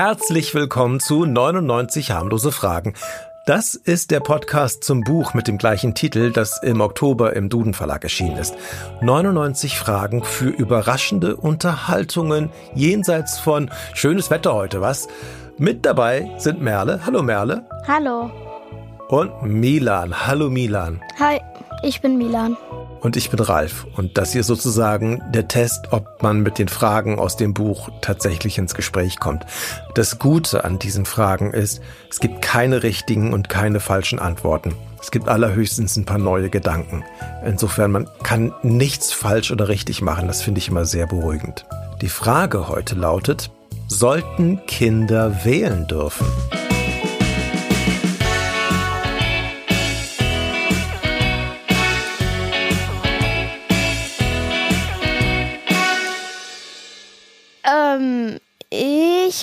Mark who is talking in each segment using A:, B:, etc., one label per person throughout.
A: Herzlich willkommen zu 99 harmlose Fragen. Das ist der Podcast zum Buch mit dem gleichen Titel, das im Oktober im Duden Verlag erschienen ist. 99 Fragen für überraschende Unterhaltungen jenseits von schönes Wetter heute, was? Mit dabei sind Merle. Hallo Merle.
B: Hallo.
A: Und Milan. Hallo Milan.
B: Hi, ich bin Milan.
A: Und ich bin Ralf. Und das hier ist sozusagen der Test, ob man mit den Fragen aus dem Buch tatsächlich ins Gespräch kommt. Das Gute an diesen Fragen ist, es gibt keine richtigen und keine falschen Antworten. Es gibt allerhöchstens ein paar neue Gedanken. Insofern, man kann nichts falsch oder richtig machen. Das finde ich immer sehr beruhigend. Die Frage heute lautet, sollten Kinder wählen dürfen?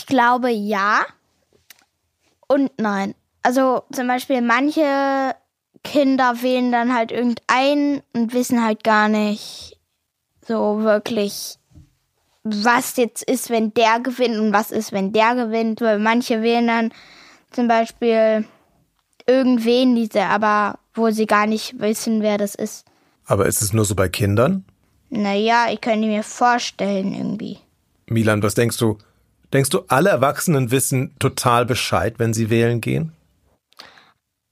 B: Ich glaube ja und nein. Also zum Beispiel manche Kinder wählen dann halt irgendeinen und wissen halt gar nicht so wirklich, was jetzt ist, wenn der gewinnt und was ist, wenn der gewinnt. Weil manche wählen dann zum Beispiel irgendwen, diese, aber wo sie gar nicht wissen, wer das ist.
A: Aber ist es nur so bei Kindern?
B: Naja, ich könnte mir vorstellen irgendwie.
A: Milan, was denkst du? Denkst du, alle Erwachsenen wissen total Bescheid, wenn sie wählen gehen?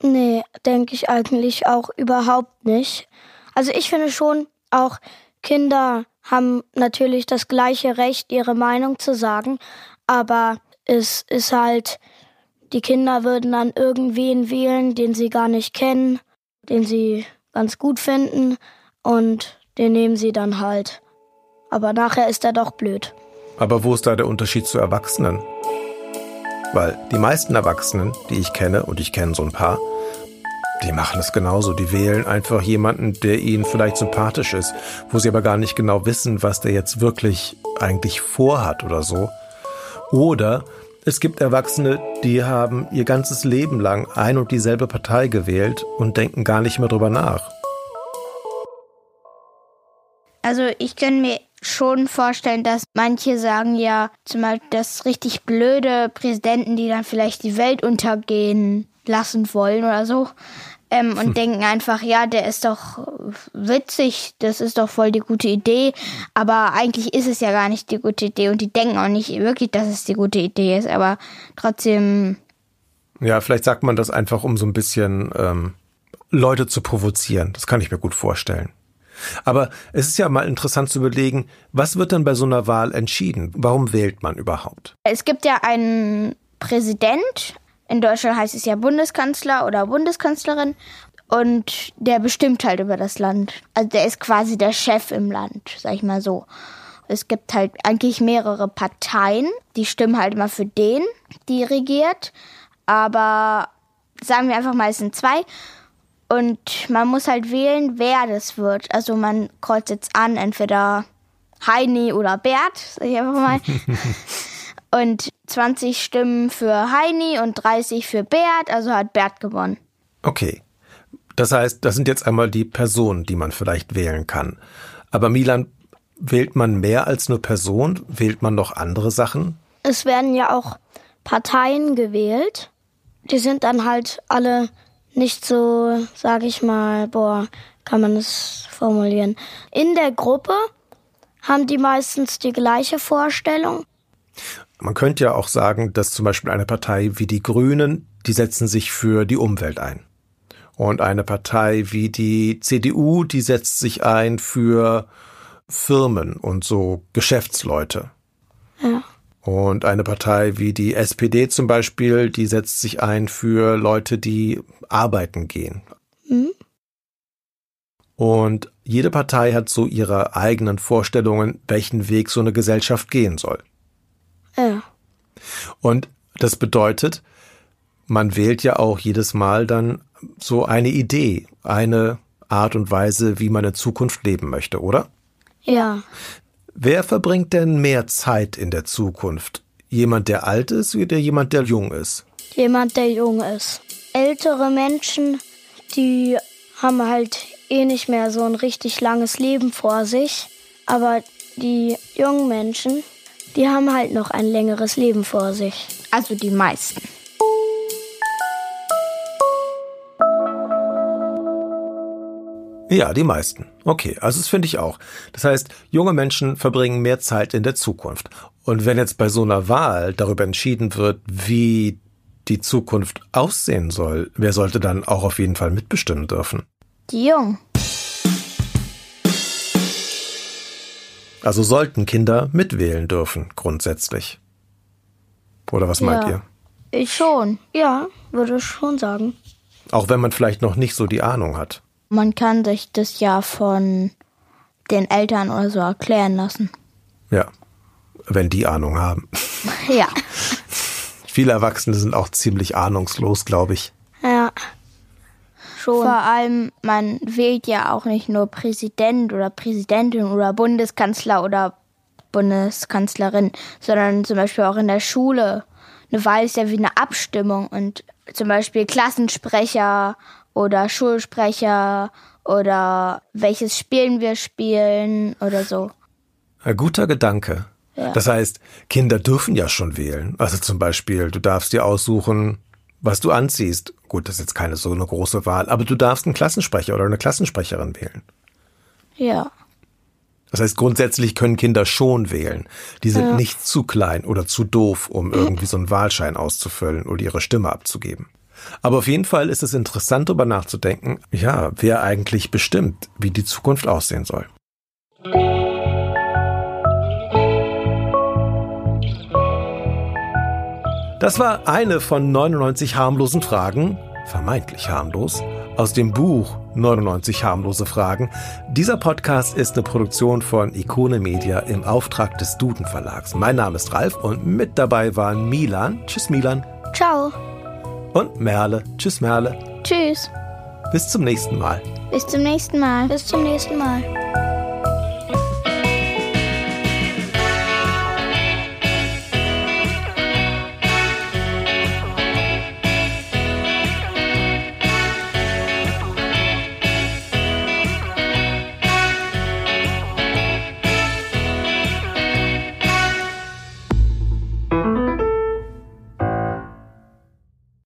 C: Nee, denke ich eigentlich auch überhaupt nicht. Also ich finde schon, auch Kinder haben natürlich das gleiche Recht, ihre Meinung zu sagen, aber es ist halt, die Kinder würden dann irgendwen wählen, den sie gar nicht kennen, den sie ganz gut finden und den nehmen sie dann halt. Aber nachher ist er doch blöd.
A: Aber wo ist da der Unterschied zu Erwachsenen? Weil die meisten Erwachsenen, die ich kenne, und ich kenne so ein paar, die machen es genauso. Die wählen einfach jemanden, der ihnen vielleicht sympathisch ist, wo sie aber gar nicht genau wissen, was der jetzt wirklich eigentlich vorhat oder so. Oder es gibt Erwachsene, die haben ihr ganzes Leben lang ein und dieselbe Partei gewählt und denken gar nicht mehr drüber nach.
B: Also ich kann mir schon vorstellen, dass manche sagen ja, zum Beispiel, dass richtig blöde Präsidenten, die dann vielleicht die Welt untergehen lassen wollen oder so, ähm, und hm. denken einfach, ja, der ist doch witzig, das ist doch voll die gute Idee, aber eigentlich ist es ja gar nicht die gute Idee und die denken auch nicht wirklich, dass es die gute Idee ist, aber trotzdem.
A: Ja, vielleicht sagt man das einfach, um so ein bisschen ähm, Leute zu provozieren. Das kann ich mir gut vorstellen. Aber es ist ja mal interessant zu überlegen, was wird dann bei so einer Wahl entschieden? Warum wählt man überhaupt?
B: Es gibt ja einen Präsident. In Deutschland heißt es ja Bundeskanzler oder Bundeskanzlerin. Und der bestimmt halt über das Land. Also der ist quasi der Chef im Land, sag ich mal so. Es gibt halt eigentlich mehrere Parteien, die stimmen halt immer für den, die regiert. Aber sagen wir einfach mal, es sind zwei. Und man muss halt wählen, wer das wird. Also man kreuzt jetzt an, entweder Heini oder Bert, sag ich einfach mal. und 20 Stimmen für Heini und 30 für Bert, also hat Bert gewonnen.
A: Okay. Das heißt, das sind jetzt einmal die Personen, die man vielleicht wählen kann. Aber Milan, wählt man mehr als nur Person? Wählt man noch andere Sachen?
C: Es werden ja auch Parteien gewählt. Die sind dann halt alle nicht so, sag ich mal, boah, kann man das formulieren. In der Gruppe haben die meistens die gleiche Vorstellung.
A: Man könnte ja auch sagen, dass zum Beispiel eine Partei wie die Grünen, die setzen sich für die Umwelt ein. Und eine Partei wie die CDU, die setzt sich ein für Firmen und so Geschäftsleute. Und eine Partei wie die SPD zum Beispiel, die setzt sich ein für Leute, die arbeiten gehen. Mhm. Und jede Partei hat so ihre eigenen Vorstellungen, welchen Weg so eine Gesellschaft gehen soll.
C: Ja.
A: Und das bedeutet, man wählt ja auch jedes Mal dann so eine Idee, eine Art und Weise, wie man in Zukunft leben möchte, oder?
C: Ja.
A: Wer verbringt denn mehr Zeit in der Zukunft? Jemand, der alt ist oder jemand, der jung ist?
C: Jemand, der jung ist. Ältere Menschen, die haben halt eh nicht mehr so ein richtig langes Leben vor sich. Aber die jungen Menschen, die haben halt noch ein längeres Leben vor sich.
B: Also die meisten.
A: Ja, die meisten. Okay, also das finde ich auch. Das heißt, junge Menschen verbringen mehr Zeit in der Zukunft. Und wenn jetzt bei so einer Wahl darüber entschieden wird, wie die Zukunft aussehen soll, wer sollte dann auch auf jeden Fall mitbestimmen dürfen?
B: Die Jungen.
A: Also sollten Kinder mitwählen dürfen, grundsätzlich. Oder was meint
C: Ja.
A: ihr?
B: Ich schon.
C: Ja, würde ich schon sagen.
A: Auch wenn man vielleicht noch nicht so die Ahnung hat.
B: Man kann sich das ja von den Eltern oder so erklären lassen.
A: Ja. Wenn die Ahnung haben.
B: Ja.
A: Viele Erwachsene sind auch ziemlich ahnungslos, glaube ich.
C: Ja. Schon.
B: Vor allem, man wählt ja auch nicht nur Präsident oder Präsidentin oder Bundeskanzler oder Bundeskanzlerin, sondern zum Beispiel auch in der Schule. Eine Wahl ist ja wie eine Abstimmung und zum Beispiel Klassensprecher oder Schulsprecher oder welches Spielen wir spielen oder so.
A: Ein guter Gedanke.
B: Ja.
A: Das heißt, Kinder dürfen ja schon wählen. Also zum Beispiel, du darfst dir aussuchen, was du anziehst. Gut, das ist jetzt keine so eine große Wahl, aber du darfst einen Klassensprecher oder eine Klassensprecherin wählen.
B: Ja.
A: Das heißt, grundsätzlich können Kinder schon wählen. Die sind nicht zu klein oder zu doof, um irgendwie so einen Wahlschein auszufüllen oder ihre Stimme abzugeben. Aber auf jeden Fall ist es interessant, darüber nachzudenken, ja, wer eigentlich bestimmt, wie die Zukunft aussehen soll. Das war eine von 99 harmlosen Fragen, vermeintlich harmlos, aus dem Buch 99 harmlose Fragen. Dieser Podcast ist eine Produktion von Ikone Media im Auftrag des Duden Verlags. Mein Name ist Ralf und mit dabei waren Milan, tschüss Milan,
C: Ciao.
A: Und Merle, tschüss Merle.
B: Tschüss.
A: Bis zum nächsten Mal.
B: Bis zum nächsten Mal.
C: Bis zum nächsten Mal.